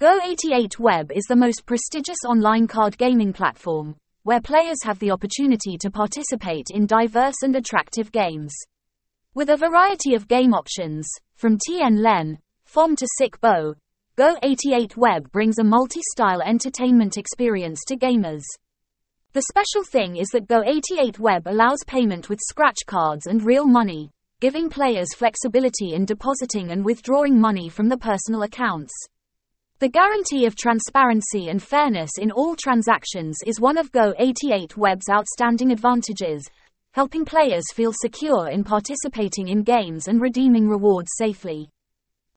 Go88 Web is the most prestigious online card gaming platform, where players have the opportunity to participate in diverse and attractive games. With a variety of game options, from Tien Len, Phom to Sic Bo, Go88 Web brings a multi-style entertainment experience to gamers. The special thing is that Go88 Web allows payment with scratch cards and real money, giving players flexibility in depositing and withdrawing money from the personal accounts. The guarantee of transparency and fairness in all transactions is one of Go88 Web's outstanding advantages, helping players feel secure in participating in games and redeeming rewards safely.